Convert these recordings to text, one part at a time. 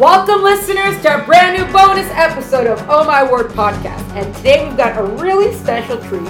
Welcome, listeners, to a brand new bonus episode of Oh My Word podcast. And today we've got a really special treat.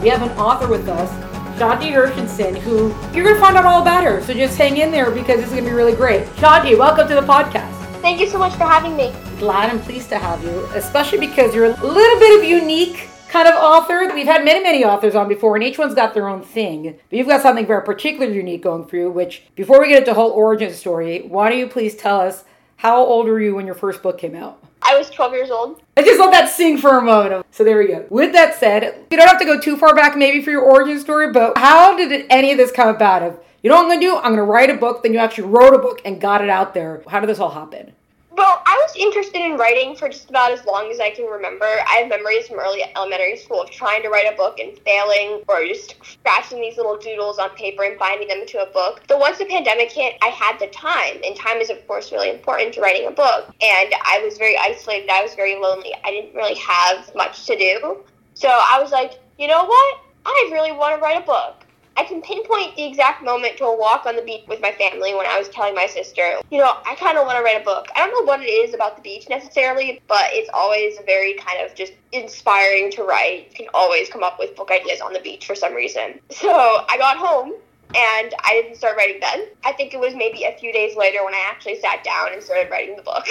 We have an author with us, Shanti Hershenson, who you're going to find out all about her. So just hang in there because this is going to be really great. Shanti, welcome to the podcast. Thank you so much for having me. Glad and pleased to have you, especially because you're a little bit of unique kind of author. We've had many, many authors on before, and each one's got their own thing. But you've got something very particularly unique going for you, which, before we get into the whole origin story, why don't you please tell us how old were you when your first book came out? I was 12 years old. I just let that sing for a moment. So there we go. With that said, you don't have to go too far back maybe for your origin story, but how did any of this come about? Of you know what I'm gonna do? I'm gonna write a book, then you actually wrote a book and got it out there. How did this all happen? Well, I was interested in writing for just about as long as I can remember. I have memories from early elementary school of trying to write a book and failing, or just scratching these little doodles on paper and binding them into a book. But once the pandemic hit, I had the time, and time is, of course, really important to writing a book. And I was very isolated, I was very lonely. I didn't really have much to do. So I was like, you know what? I really want to write a book. I can pinpoint the exact moment to a walk on the beach with my family when I was telling my sister, you know, I kind of want to write a book. I don't know what it is about the beach necessarily, but it's always very kind of just inspiring to write. You can always come up with book ideas on the beach for some reason. So I got home and I didn't start writing then. I think it was maybe a few days later when I actually sat down and started writing the book.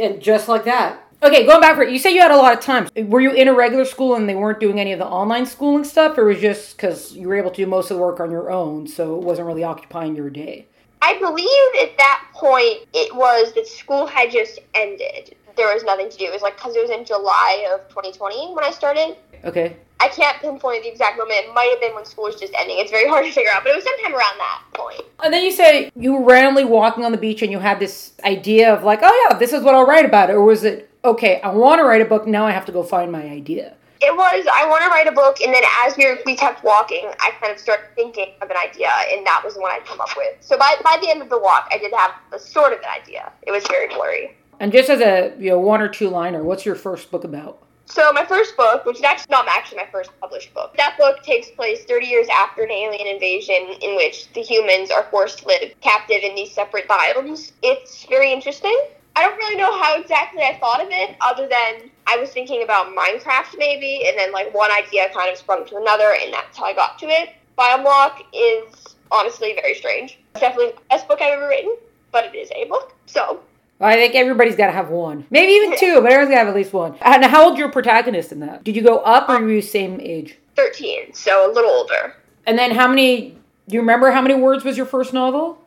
And just like that. Okay, going back for it, you said you had a lot of time. Were you in a regular school and they weren't doing any of the online schooling stuff, or was just because you were able to do most of the work on your own, so it wasn't really occupying your day? I believe at that point it was that school had just ended. There was nothing to do. It was like because it was in July of 2020 when I started. Okay. I can't pinpoint the exact moment. It might have been when school was just ending. It's very hard to figure out, but it was sometime around that point. And then you say you were randomly walking on the beach and you had this idea of like, oh yeah, this is what I'll write about, or was it okay? I want to write a book. Now I have to go find my idea. It was I want to write a book, and then as we, were, we kept walking, I kind of started thinking of an idea, and that was the one I'd come up with. So by by the end of the walk, I did have a sort of an idea. It was very blurry. And just as a you know one or two liner, what's your first book about? So my first book, which is actually not actually my first published book, that book takes place 30 years after an alien invasion in which the humans are forced to live captive in these separate biomes. It's very interesting. I don't really know how exactly I thought of it, other than I was thinking about Minecraft maybe, and then like one idea kind of sprung to another, and that's how I got to it. Bioblock is honestly very strange. It's definitely the best book I've ever written, but it is a book, so I think everybody's got to have one, maybe even two, but everyone's got to have at least one. And how old your protagonist in that? Did you go up or uh, were you same age? 13, so a little older. And then how many? Do you remember how many words was your first novel?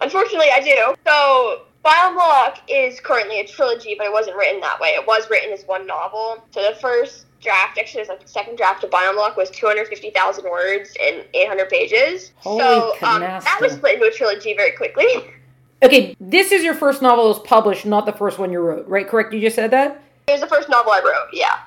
Unfortunately, I do. So Bioblock is currently a trilogy, but it wasn't written that way. It was written as one novel. So the first draft, actually, it was like the second draft of Bioblock, was 250,000 words and 800 pages. Holy so um, that was split into a trilogy very quickly. Okay, this is your first novel that was published, not the first one you wrote, right? Correct? You just said that? It was the first novel I wrote, yeah.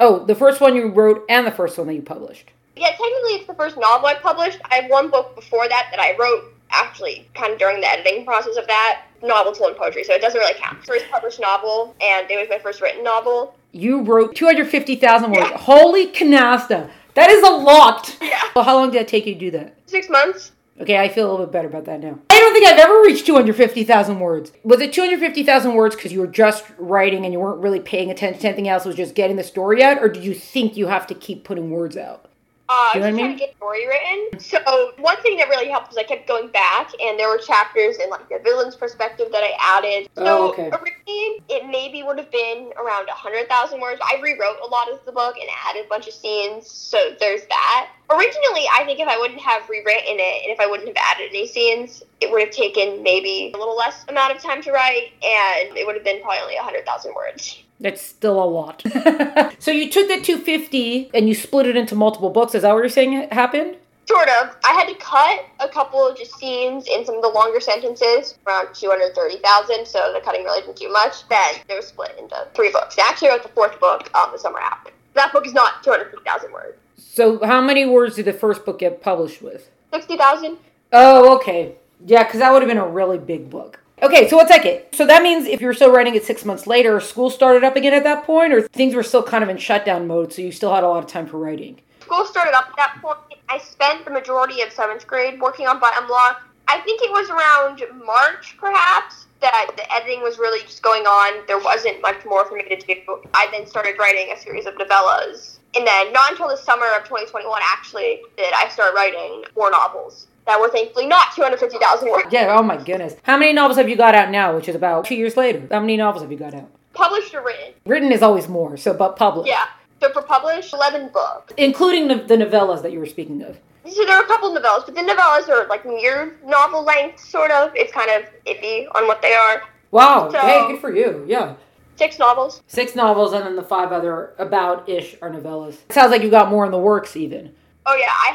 Oh, the first one you wrote and the first one that you published. Yeah, technically it's the first novel I published. I have one book before that that I wrote actually kind of during the editing process of that. Novel told in poetry, so it doesn't really count. First published novel, and it was my first written novel. You wrote 250,000 words. Yeah. Holy canasta. That is a lot. Yeah. Well, how long did it take you to do that? Six months. Okay, I feel a little bit better about that now. I don't think I've ever reached 250,000 words. Was it 250,000 words because you were just writing and you weren't really paying attention to anything else, it was just getting the story out? Or did you think you have to keep putting words out? Uh, You know I was trying mean? to get story written. So one thing that really helped was I kept going back, and there were chapters in like the villain's perspective that I added. So Oh, okay. originally, it maybe would have been around hundred thousand words. I rewrote a lot of the book and added a bunch of scenes. So there's that. Originally, I think if I wouldn't have rewritten it and if I wouldn't have added any scenes, it would have taken maybe a little less amount of time to write, and it would have been probably only hundred thousand words. That's still a lot. so you took that 250 and you split it into multiple books. Is that what you're saying happened? Sort of. I had to cut a couple of just scenes in some of the longer sentences, around 230,000, so the cutting really didn't do much. Then they were split into three books. I actually wrote the fourth book um, the summer after. That book is not 250,000 words. So how many words did the first book get published with? 60,000? Oh, okay. Yeah, because that would have been a really big book. Okay, so what's that get? So that means if you're still writing it six months later, school started up again at that point, or things were still kind of in shutdown mode, so you still had a lot of time for writing. School started up at that point. I spent the majority of seventh grade working on Bioblock. I think it was around March, perhaps, that the editing was really just going on. There wasn't much more for me to do. I then started writing a series of novellas. And then not until the summer of 2021 actually did I start writing four novels that were thankfully not 250,000 words. Yeah, oh my goodness. How many novels have you got out now, which is about two years later? How many novels have you got out? Published or written? Written is always more, so but published. Yeah. So for published, 11 books. Including the, the novellas that you were speaking of. So there are a couple novellas, but the novellas are like near novel length, sort of. It's kind of iffy on what they are. Wow. So- hey, good for you. Yeah. Six novels. Six novels and then the five other about ish are novellas. Sounds like you got more in the works even. Oh yeah, I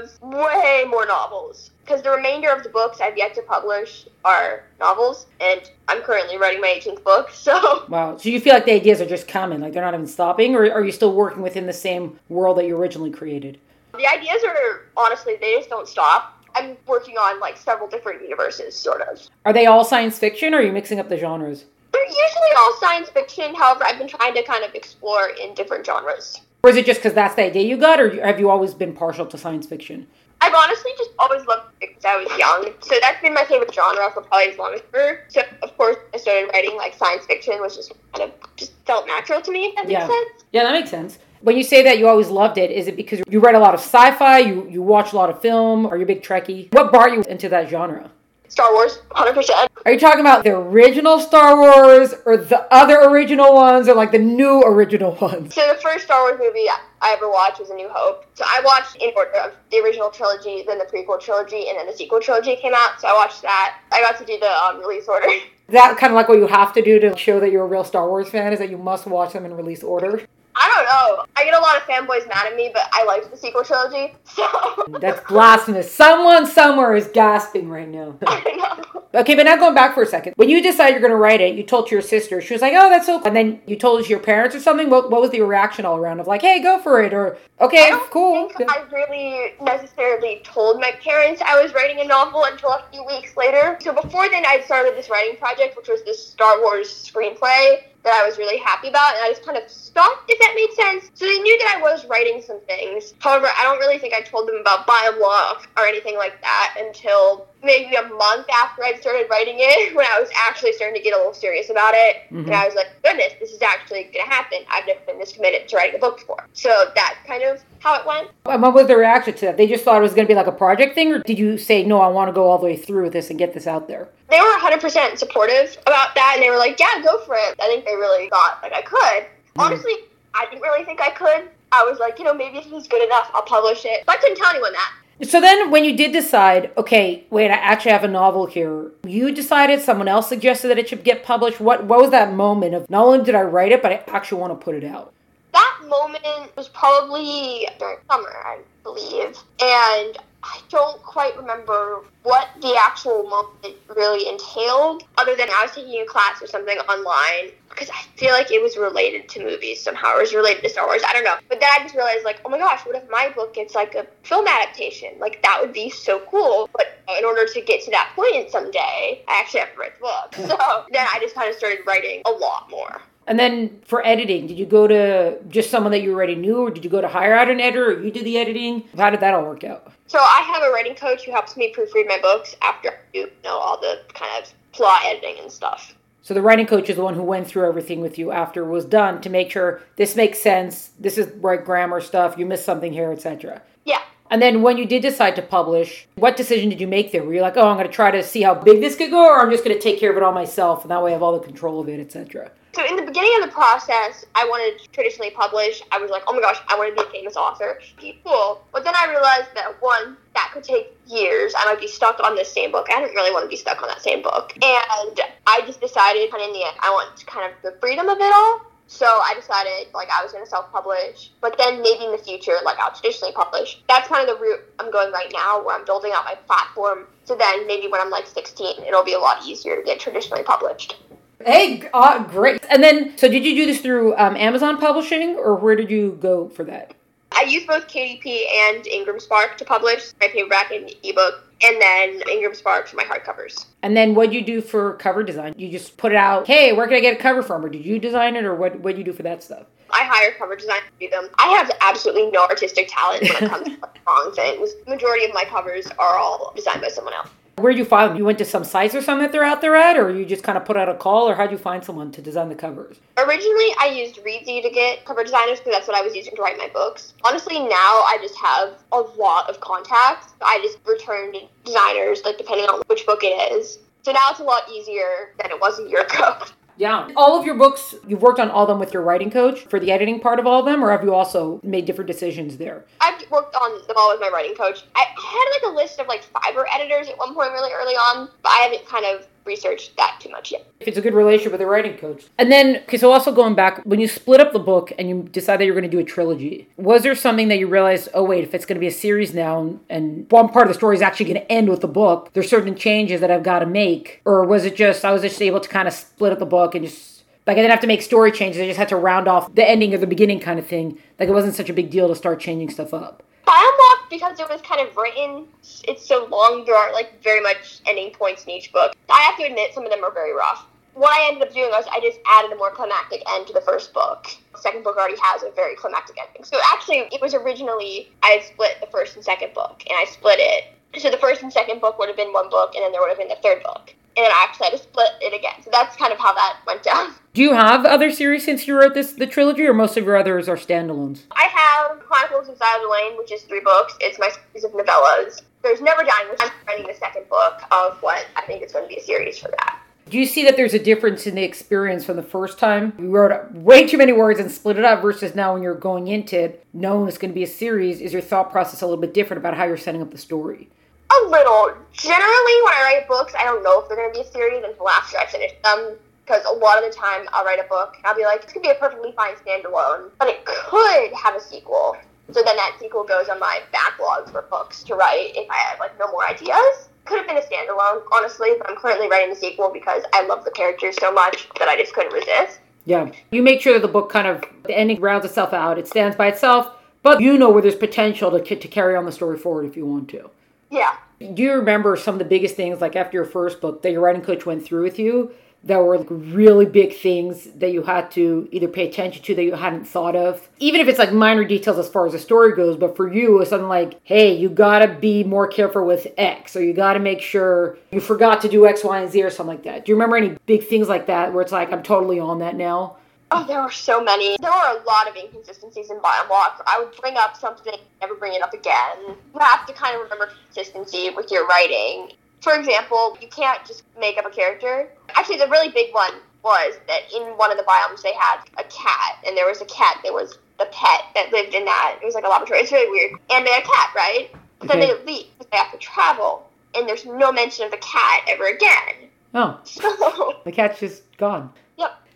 have way more novels because the remainder of the books I've yet to publish are novels, and I'm currently writing my 18th book. So Wow. So you feel like the ideas are just coming, like they're not even stopping, or are you still working within the same world that you originally created? the ideas are honestly they just don't stop. I'm working on like several different universes, sort of. Are they all science fiction or are you mixing up the genres? They're usually all science fiction. However, I've been trying to kind of explore in different genres. Or is it just because that's the idea you got, or have you always been partial to science fiction? I've honestly just always loved it since I was young. So that's been my favorite genre for probably as long as ever. So of course I started writing like science fiction, which just kind of just felt natural to me. If that makes Yeah. sense. Yeah, that makes sense. When you say that you always loved it, is it because you read a lot of sci-fi, you you watch a lot of film, are you a big Trekkie? What brought you into that genre? Star Wars, hundred percent. Are you talking about the original Star Wars or the other original ones or like the new original ones? So the first Star Wars movie I ever watched was A New Hope. So I watched in order of the original trilogy, then the prequel trilogy, and then the sequel trilogy came out. So I watched that. I got to do the um, release order. Is that kind of like what you have to do to show that you're a real Star Wars fan? Is that you must watch them in release order? I don't know. I get a lot of fanboys mad at me, but I liked the sequel trilogy. So That's blasphemous. Someone somewhere is gasping right now. Okay, but now going back for a second. When you decided you're going to write it, you told to your sister. She was like, "Oh, that's so." cool." And then you told your parents or something. What, what was the reaction all around of like, "Hey, go for it," or "Okay, I don't cool." think I really necessarily told my parents I was writing a novel until a few weeks later. So before then, I'd started this writing project, which was this Star Wars screenplay that I was really happy about, and I just kind of stopped, if that made sense. So they knew that I was writing some things. However, I don't really think I told them about Bioblock or anything like that until maybe a month after I'd started writing it, when I was actually starting to get a little serious about it. Mhm. And I was like, goodness, this is actually going to happen. I've never been this committed to writing a book before. So that's kind of how it went. And what was the reaction to that? They just thought it was going to be like a project thing, or did you say, "No, I want to go all the way through with this and get this out there"? They were 100% supportive about that, and they were like, yeah, go for it. I think they really thought like I could. Honestly, I didn't really think I could. I was like, you know, maybe if this is good enough, I'll publish it. But I couldn't tell anyone that. So then, when you did decide, okay, wait, I actually have a novel here. You decided. Someone else suggested that it should get published. What What was that moment of not only did I write it, but I actually want to put it out? That moment was probably during summer, I believe. And I don't quite remember what the actual moment really entailed, other than I was taking a class or something online, because I feel like it was related to movies somehow, or it was related to Star Wars. I don't know. But then I just realized, like, oh my gosh, what if my book gets like a film adaptation? Like, that would be so cool. But in order to get to that point someday, I actually have to write the book. So then I just kind of started writing a lot more. And then for editing, did you go to just someone that you already knew, or did you go to hire out an editor, or you did the editing? How did that all work out? So I have a writing coach who helps me proofread my books after I do know all the kind of plot editing and stuff. So the writing coach is the one who went through everything with you after it was done to make sure this makes sense, this is right grammar stuff, you missed something here, etc. Yeah. And then when you did decide to publish, what decision did you make there? Were you like, oh, I'm going to try to see how big this could go, or I'm just going to take care of it all myself, and that way I have all the control of it, etc. So in the beginning of the process, I wanted to traditionally publish. I was like, oh my gosh, I want to be a famous author. Cool. But then I realized that one, that could take years. I might be stuck on the same book. I didn't really want to be stuck on that same book. And I just decided kind of in the end, I want kind of the freedom of it all. So I decided like I was going to self-publish, but then maybe in the future, like I'll traditionally publish. That's kind of the route I'm going right now, where I'm building out my platform. So then maybe when I'm like 16, it'll be a lot easier to get traditionally published. Hey, uh, great. And then, so did you do this through um, Amazon Publishing, or where did you go for that? I use both KDP and Ingram Spark to publish my paperback and ebook, and then Ingram Spark for my hardcovers. And then what do you do for cover design? You just put it out, hey, where can I get a cover from? Or did you design it, or what what do you do for that stuff? I hire cover designers to do them. I have absolutely no artistic talent when it comes to wrong things. The majority of my covers are all designed by someone else. Where'd you find them? You went to some sites or something that they're out there at, or you just kind of put out a call, or how'd you find someone to design the covers? Originally, I used Reedsy to get cover designers because that's what I was using to write my books. Honestly, now I just have a lot of contacts. I just return to designers, like depending on which book it is. So now it's a lot easier than it was a year ago. Yeah. All of your books, you've worked on all of them with your writing coach for the editing part of all of them, or have you also made different decisions there? I've worked on them all with my writing coach. I had like a list of like fiber editors at one point really early on, but I haven't kind of researched that too much yet. If it's a good relationship with a writing coach. And then, okay, so also going back, when you split up the book and you decide that you're going to do a trilogy, was there something that you realized, oh, wait, if it's going to be a series now and one part of the story is actually going to end with the book, there's certain changes that I've got to make? Or was it just, I was just able to kind of split up the book and just like I didn't have to make story changes. I just had to round off the ending or the beginning kind of thing. Like it wasn't such a big deal to start changing stuff up. By Bioblock, because it was kind of written, it's so long, there aren't like very much ending points in each book. I have to admit, some of them are very rough. What I ended up doing was I just added a more climactic end to the first book. The second book already has a very climactic ending. So actually, it was originally, I had split the first and second book, and I split it. So the first and second book would have been one book, and then there would have been the third book and then I actually to split it again. So that's kind of how that went down. Do you have other series since you wrote this the trilogy, or most of your others are standalones? I have Chronicles of Xyler Lane, which is three books. It's my series of novellas. There's Never Dying, which I'm writing the second book of what I think is going to be a series for that. Do you see that there's a difference in the experience from the first time you wrote way too many words and split it up versus now when you're going into it, knowing it's going to be a series? Is your thought process a little bit different about how you're setting up the story? A little. Generally, when I write books, I don't know if they're going to be a series until after I finish them. Because a lot of the time, I'll write a book and I'll be like, this could be a perfectly fine standalone, but it could have a sequel. So then that sequel goes on my backlog for books to write if I have like no more ideas. Could have been a standalone, honestly, but I'm currently writing the sequel because I love the characters so much that I just couldn't resist. Yeah. You make sure that the book kind of, the ending rounds itself out. It stands by itself, but you know where there's potential to, to carry on the story forward if you want to. Yeah. Do you remember some of the biggest things, like after your first book, that your writing coach went through with you? That were like really big things that you had to either pay attention to that you hadn't thought of. Even if it's like minor details as far as the story goes, but for you, it's something like, hey, you gotta be more careful with X, or you gotta make sure you forgot to do X, Y, and Z, or something like that. Do you remember any big things like that where it's like, I'm totally on that now? Oh, there were so many. There were a lot of inconsistencies in Bioblock. I would bring up something, never bring it up again. You have to kind of remember consistency with your writing. For example, you can't just make up a character. Actually, the really big one was that in one of the biomes they had a cat, and there was a cat that was the pet that lived in that. It was like a laboratory. It's really weird. And they had a cat, right? But okay. then they leave. They have to travel, and there's no mention of the cat ever again. Oh. So the cat's just gone.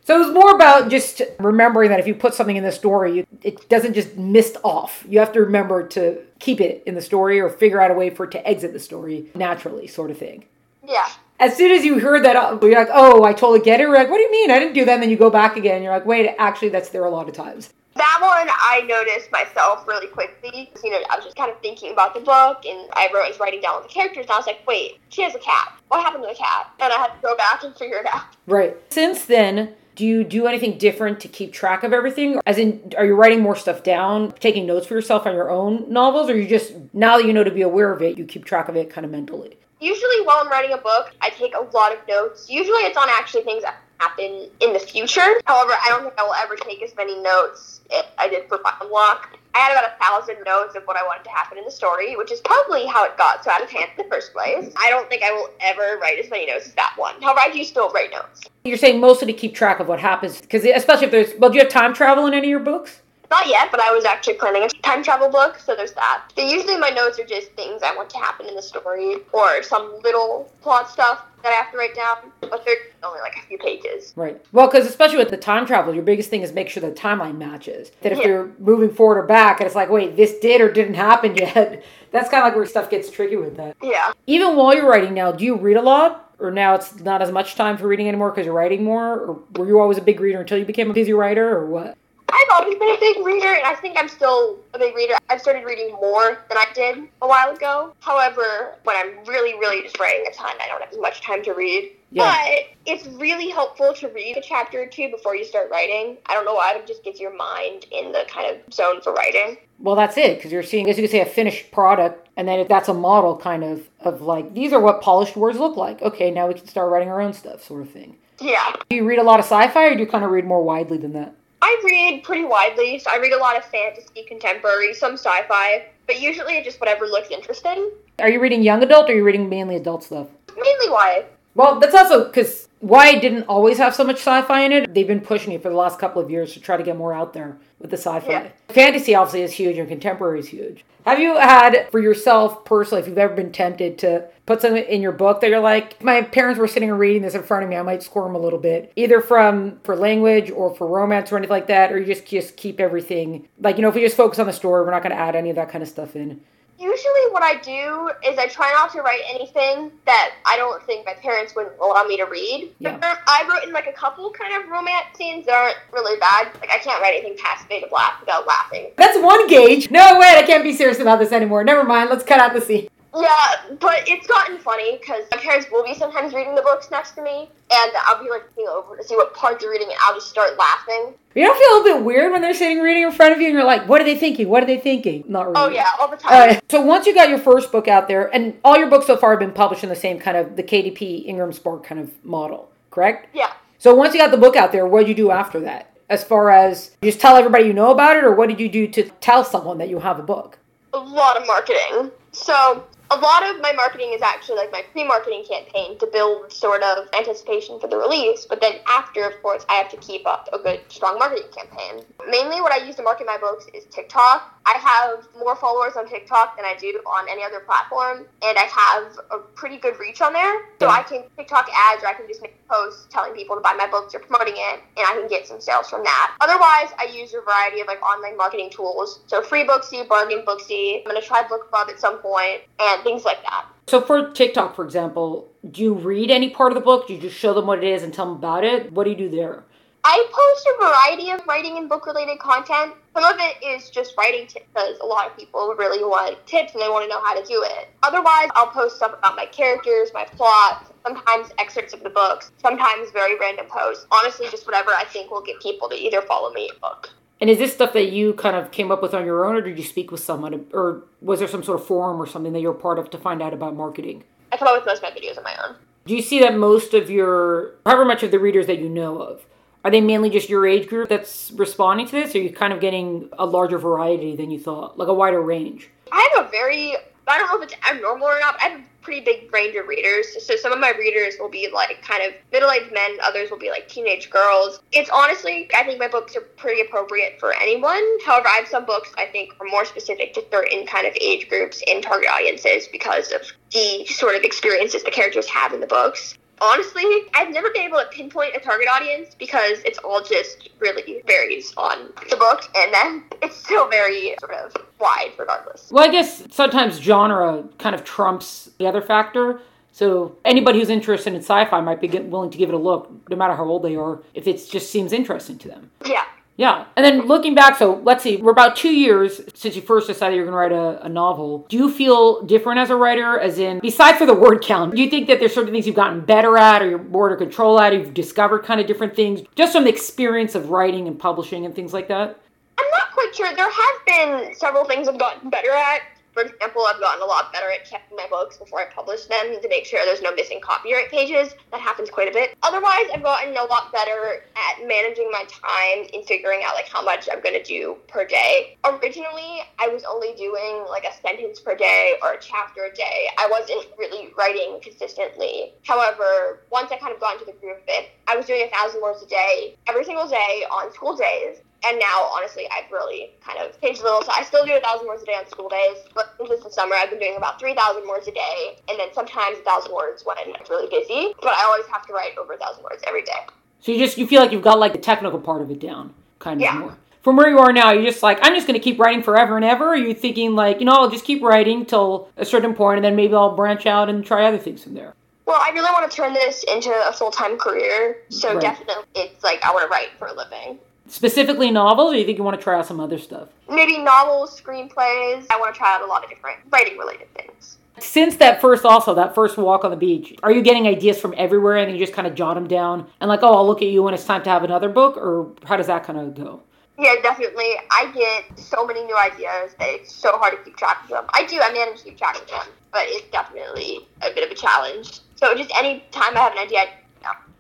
So it's more about just remembering that if you put something in the story, it doesn't just mist off. You have to remember to keep it in the story or figure out a way for it to exit the story naturally, sort of thing. Yeah. As soon as you heard that, uh, you're like, oh, I totally get it. You're like, what do you mean? I didn't do that. And then you go back again. You're like, wait, actually, that's there a lot of times. That one I noticed myself really quickly. You know, I was just kind of thinking about the book and I wrote, I was writing down all the characters and I was like, wait, she has a cat. What happened to the cat? And I had to go back and figure it out. Right. Since then, do you do anything different to keep track of everything? As in, are you writing more stuff down, taking notes for yourself on your own novels, or you just, now that you know to be aware of it, you keep track of it kind of mentally? Usually, while I'm writing a book, I take a lot of notes. Usually, it's on actually things happen in the future. However, I don't think I will ever take as many notes as I did for Bioblock. I had about a thousand notes of what I wanted to happen in the story, which is probably how it got so out of hand in the first place. I don't think I will ever write as many notes as that one. However, I do you still write notes. You're saying mostly to keep track of what happens, because especially if there's, well, do you have time travel in any of your books? Not yet, but I was actually planning a time travel book, so there's that. But usually my notes are just things I want to happen in the story or some little plot stuff that I have to write down, but they're only like a few pages. Right. Well, because especially with the time travel, your biggest thing is make sure the timeline matches. That if yeah. you're moving forward or back, and it's like, wait, this did or didn't happen yet, that's kind of like where stuff gets tricky with that. Yeah. Even while you're writing now, do you read a lot? Or now it's not as much time for reading anymore because you're writing more? Or were you always a big reader until you became a busy writer, or what? I've always been a big reader, and I think I'm still a big reader. I've started reading more than I did a while ago. However, when I'm really, really just writing a ton, I don't have as much time to read. Yeah. But it's really helpful to read a chapter or two before you start writing. I don't know why, it just gets your mind in the kind of zone for writing. Well, that's it, because you're seeing, as you could say, a finished product And then if that's a model kind of of like these are what polished words look like. Okay, now we can start writing our own stuff, sort of thing. Yeah. Do you read a lot of sci-fi, or do you kind of read more widely than that? I read pretty widely. So I read a lot of fantasy, contemporary, some sci-fi, but usually just whatever looks interesting. Are you reading young adult, or are you reading mainly adult stuff? Mainly YA. Well, that's also because YA didn't always have so much sci-fi in it. They've been pushing it for the last couple of years to try to get more out there with the sci-fi. Yeah. Fantasy obviously is huge and contemporary is huge. Have you had for yourself personally, if you've ever been tempted to put something in your book that you're like, my parents were sitting and reading this in front of me, I might squirm a little bit, either from for language or for romance or anything like that, or you just just keep everything like you know if we just focus on the story, we're not going to add any of that kind of stuff in. Usually, what I do is I try not to write anything that I don't think my parents would allow me to read. Yeah. I wrote in like a couple kind of romance scenes that aren't really bad. Like I can't write anything past Beta Black without laughing. That's one gauge. No, wait, I can't be serious about this anymore. Never mind. Let's cut out the scene. Yeah, but it's gotten funny because my parents will be sometimes reading the books next to me, and I'll be like looking over to see what part they're reading, and I'll just start laughing. You don't feel a little bit weird when they're sitting reading in front of you and you're like, what are they thinking? What are they thinking? Not really. Oh yeah, all the time. Alright, so once you got your first book out there, and all your books so far have been published in the same kind of the KDP Ingram Spark kind of model, correct? Yeah. So once you got the book out there, what did you do after that? As far as you just tell everybody you know about it, or what did you do to tell someone that you have a book? a lot of marketing. So a lot of my marketing is actually like my pre-marketing campaign to build sort of anticipation for the release. But then after, of course, I have to keep up a good, strong marketing campaign. Mainly, what I use to market my books is TikTok. I have more followers on TikTok than I do on any other platform, and I have a pretty good reach on there. So I can TikTok ads, or I can just make posts telling people to buy my books or promoting it, and I can get some sales from that. Otherwise, I use a variety of like online marketing tools. So free Booksy, bargain Booksy. I'm gonna try BookBub at some point, and things like that. So for TikTok, for example, do you read any part of the book? Do you just show them what it is and tell them about it? What do you do there? I post a variety of writing and book related content. Some of it is just writing tips because a lot of people really want tips and they want to know how to do it. Otherwise, I'll post stuff about my characters, my plot, sometimes excerpts of the books, sometimes very random posts. Honestly, just whatever I think will get people to either follow me or book. And is this stuff that you kind of came up with on your own, or did you speak with someone, or was there some sort of forum or something that you're part of to find out about marketing? I come up with most of my videos on my own. Do you see that most of your, however much of the readers that you know of, are they mainly just your age group that's responding to this, or are you kind of getting a larger variety than you thought, like a wider range? I have a very, I don't know if it's abnormal or not, I have a pretty big range of readers. So some of my readers will be like kind of middle aged men, others will be like teenage girls. It's honestly, I think my books are pretty appropriate for anyone. However, I have some books I think are more specific to certain kind of age groups and target audiences because of the sort of experiences the characters have in the books. Honestly, I've never been able to pinpoint a target audience because it's all just really varies on the book, and then it's still very sort of wide regardless. Well, I guess sometimes genre kind of trumps the other factor. So anybody who's interested in sci-fi might be willing to give it a look, no matter how old they are, if it just seems interesting to them. Yeah. Yeah. And then looking back, so let's see, we're about two years since you first decided you're going to write a, a novel. Do you feel different as a writer, as in, besides for the word count, do you think that there's certain things you've gotten better at or you're more under control at, you've discovered kind of different things, just from the experience of writing and publishing and things like that? I'm not quite sure. There have been several things I've gotten better at. For example, I've gotten a lot better at checking my books before I publish them to make sure there's no missing copyright pages. That happens quite a bit. Otherwise, I've gotten a lot better at managing my time and figuring out like how much I'm gonna do per day. Originally, I was only doing like a sentence per day or a chapter a day. I wasn't really writing consistently. However, once I kind of got into the groove of it, I was doing a thousand words a day every single day on school days. And now, honestly, I've really kind of changed a little. So I still do a thousand words a day on school days, but since the summer, I've been doing about three thousand words a day, and then sometimes a thousand words when it's really busy. But I always have to write over a thousand words every day. So you just, you feel like you've got like the technical part of it down, kind of Yeah. more. From where you are now, you're just like, I'm just going to keep writing forever and ever? Are you thinking like, you know, I'll just keep writing till a certain point and then maybe I'll branch out and try other things from there? Well, I really want to turn this into a full time career. So Right. definitely, it's like I want to write for a living. Specifically novels, or you think you want to try out some other stuff? Maybe novels, screenplays. I want to try out a lot of different writing related things. Since that first, also, that first walk on the beach, are you getting ideas from everywhere and you just kind of jot them down and like, oh, I'll look at you when it's time to have another book? Or how does that kind of go? Yeah, definitely. I get so many new ideas that it's so hard to keep track of them. I do, I manage to keep track of them, but it's definitely a bit of a challenge. So just any time I have an idea, I.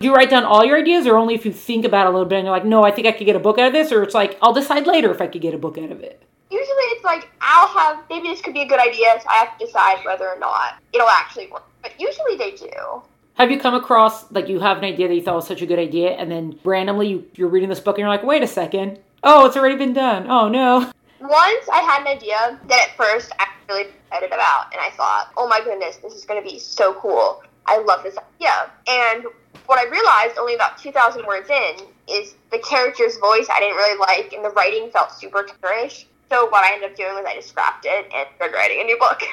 Do you write down all your ideas, or only if you think about it a little bit and you're like, no, I think I could get a book out of this, or it's like, I'll decide later if I could get a book out of it? Usually it's like, I'll have, maybe this could be a good idea, so I have to decide whether or not it'll actually work. But usually they do. Have you come across, like, you have an idea that you thought was such a good idea, and then randomly you, you're reading this book and you're like, wait a second, oh, it's already been done. Oh, no. Once I had an idea that at first I was really excited about, and I thought, oh my goodness, this is going to be so cool. I love this idea. And what I realized only about 2,000 words in is the character's voice I didn't really like, and the writing felt super cartoonish. So what I ended up doing was I just scrapped it and started writing a new book.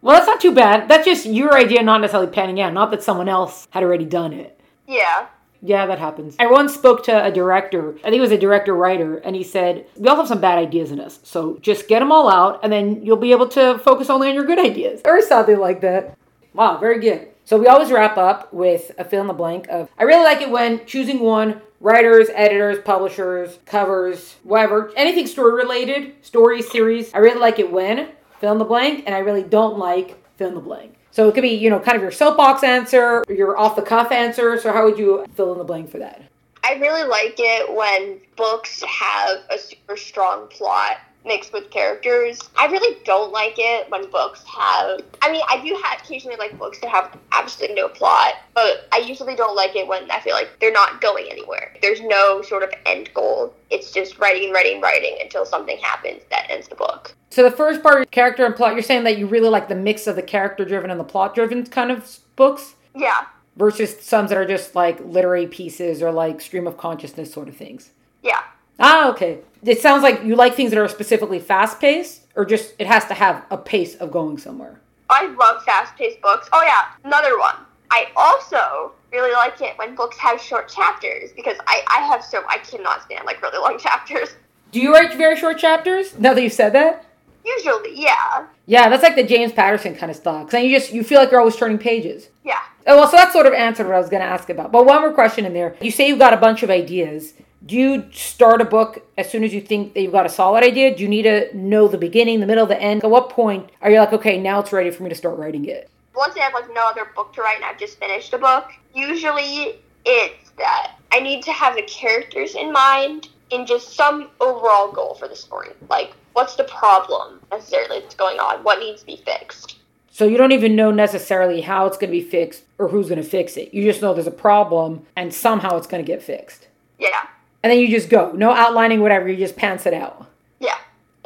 Well, that's not too bad. That's just your idea not necessarily panning out, not that someone else had already done it. Yeah. Yeah, that happens. I once spoke to a director, I think it was a director writer, and he said, We all have some bad ideas in us, so just get them all out, and then you'll be able to focus only on your good ideas. Or something like that. Wow, very good. So we always wrap up with a fill in the blank of I really like it when choosing one writers, editors, publishers, covers, whatever, anything story related, story series. I really like it when fill in the blank, and I really don't like fill in the blank. So it could be, you know, kind of your soapbox answer, your off the cuff answer. So how would you fill in the blank for that? I really like it when books have a super strong plot mixed with characters. I really don't like it when books have. I mean, I do have occasionally like books that have absolutely no plot, but I usually don't like it when I feel like they're not going anywhere. There's no sort of end goal. It's just writing, and writing, and writing until something happens that ends the book. So the first part, character and plot, you're saying that you really like the mix of the character driven and the plot driven kind of books? Yeah. Versus some that are just like literary pieces or like stream of consciousness sort of things. Yeah. Ah, okay. It sounds like you like things that are specifically fast paced, or just it has to have a pace of going somewhere. I love fast paced books. Oh, yeah, another one. I also really like it when books have short chapters because I, I have so, I cannot stand like really long chapters. Do you write very short chapters? Now that you've said that? Usually, yeah. Yeah, that's like the James Patterson kind of style. Because you just you feel like you're always turning pages. Yeah. Oh, well, so that sort of answered what I was going to ask about. But one more question in there. You say you've got a bunch of ideas. Do you start a book as soon as you think that you've got a solid idea? Do you need to know the beginning, the middle, the end? At what point are you like, okay, now it's ready for me to start writing it? Once I have like no other book to write and I've just finished a book, usually it's that I need to have the characters in mind and just some overall goal for the story. Like, what's the problem necessarily that's going on? What needs to be fixed? So you don't even know necessarily how it's going to be fixed or who's going to fix it. You just know there's a problem and somehow it's going to get fixed. Yeah. And then you just go. No outlining, whatever. You just pants it out. Yeah.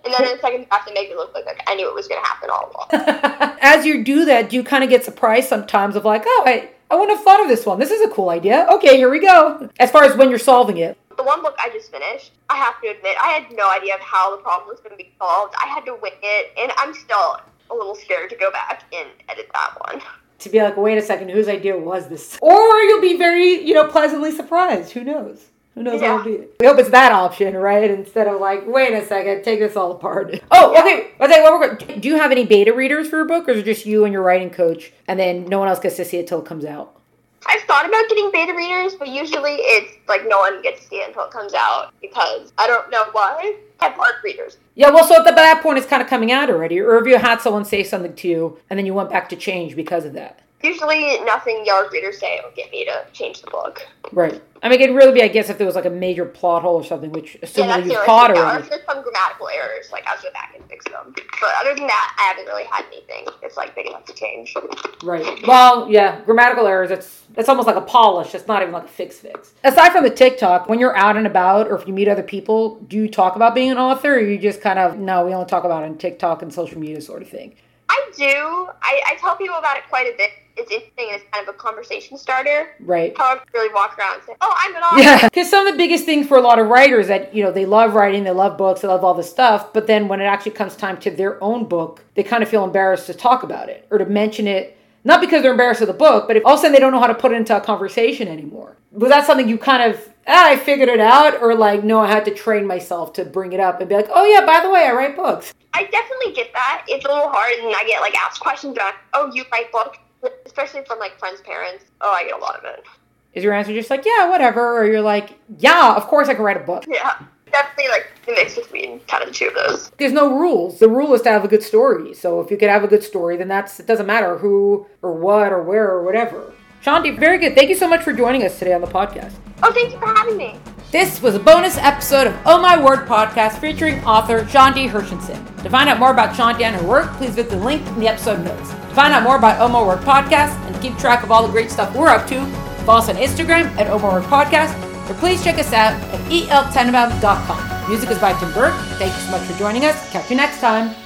And then in the second half, to make it look like, like I knew it was going to happen all along. As you do that, do you kind of get surprised sometimes of like, oh, I, I wouldn't have thought of this one. This is a cool idea. Okay, here we go. As far as when you're solving it. The one book I just finished, I have to admit, I had no idea of how the problem was going to be solved. I had to wing it, and I'm still a little scared to go back and edit that one. To be like, wait a second, whose idea was this? Or you'll be very, you know, pleasantly surprised. Who knows? Who knows Yeah. what it'll be? We hope it's that option, right? Instead of like, wait a second, take this all apart. Oh, okay. Okay, well, we're good. Do you have any beta readers for your book, or is it just you and your writing coach, and then no one else gets to see it till it comes out? I've thought about getting beta readers, but usually it's like no one gets to see it until it comes out because I don't know why. I have ARC readers. Yeah, well, so at that point, it's kind of coming out already. Or if you had someone say something to you, and then you went back to change because of that. Usually nothing yard readers say will get me to change the book. Right. I mean, it'd really be, I guess, if there was like a major plot hole or something, which assuming that's you've only caught. Or if there's some grammatical errors, like I'll go back and fix them. But other than that, I haven't really had anything that's like big enough to change. Right. Well, yeah, grammatical errors, it's it's almost like a polish. It's not even like a fix fix. Aside from the TikTok, when you're out and about or if you meet other people, do you talk about being an author or you just kind of no, we only talk about it on TikTok and social media sort of thing? I do. I, I tell people about it quite a bit. It's interesting and it's kind of a conversation starter. Right. How I really walk around and say, oh, I'm an author. Yeah, because some of the biggest things for a lot of writers that you know they love writing, they love books, they love all this stuff, but then when it actually comes time to their own book, they kind of feel embarrassed to talk about it or to mention it. Not because they're embarrassed of the book, but if all of a sudden they don't know how to put it into a conversation anymore. Was that something you kind of ah, I figured it out, or like no, I had to train myself to bring it up and be like, oh yeah, by the way, I write books. I definitely get that. It's a little hard, and I get like asked questions about, oh, you write books, especially from like friends' parents. Oh, I get a lot of it. Is your answer just like yeah, whatever, or you're like yeah, of course I can write a book? Yeah. definitely like the mix between kind of the two of those. There's no rules. The rule is to have a good story. So if you could have a good story, then that's it doesn't matter who or what or where or whatever. Shanti, very good. Thank you so much for joining us today on the podcast. Oh, thank you for having me. This was a bonus episode of Oh My Word podcast featuring author Shanti Hershenson. To find out more about Shanti and her work, please visit the link in the episode notes. To find out more about Oh My Word podcast and keep track of all the great stuff we're up to, follow us on Instagram at Oh My Word podcast, or please check us out at eltenenbaum.com. Music is by Tim Burke. Thank you so much for joining us. Catch you next time.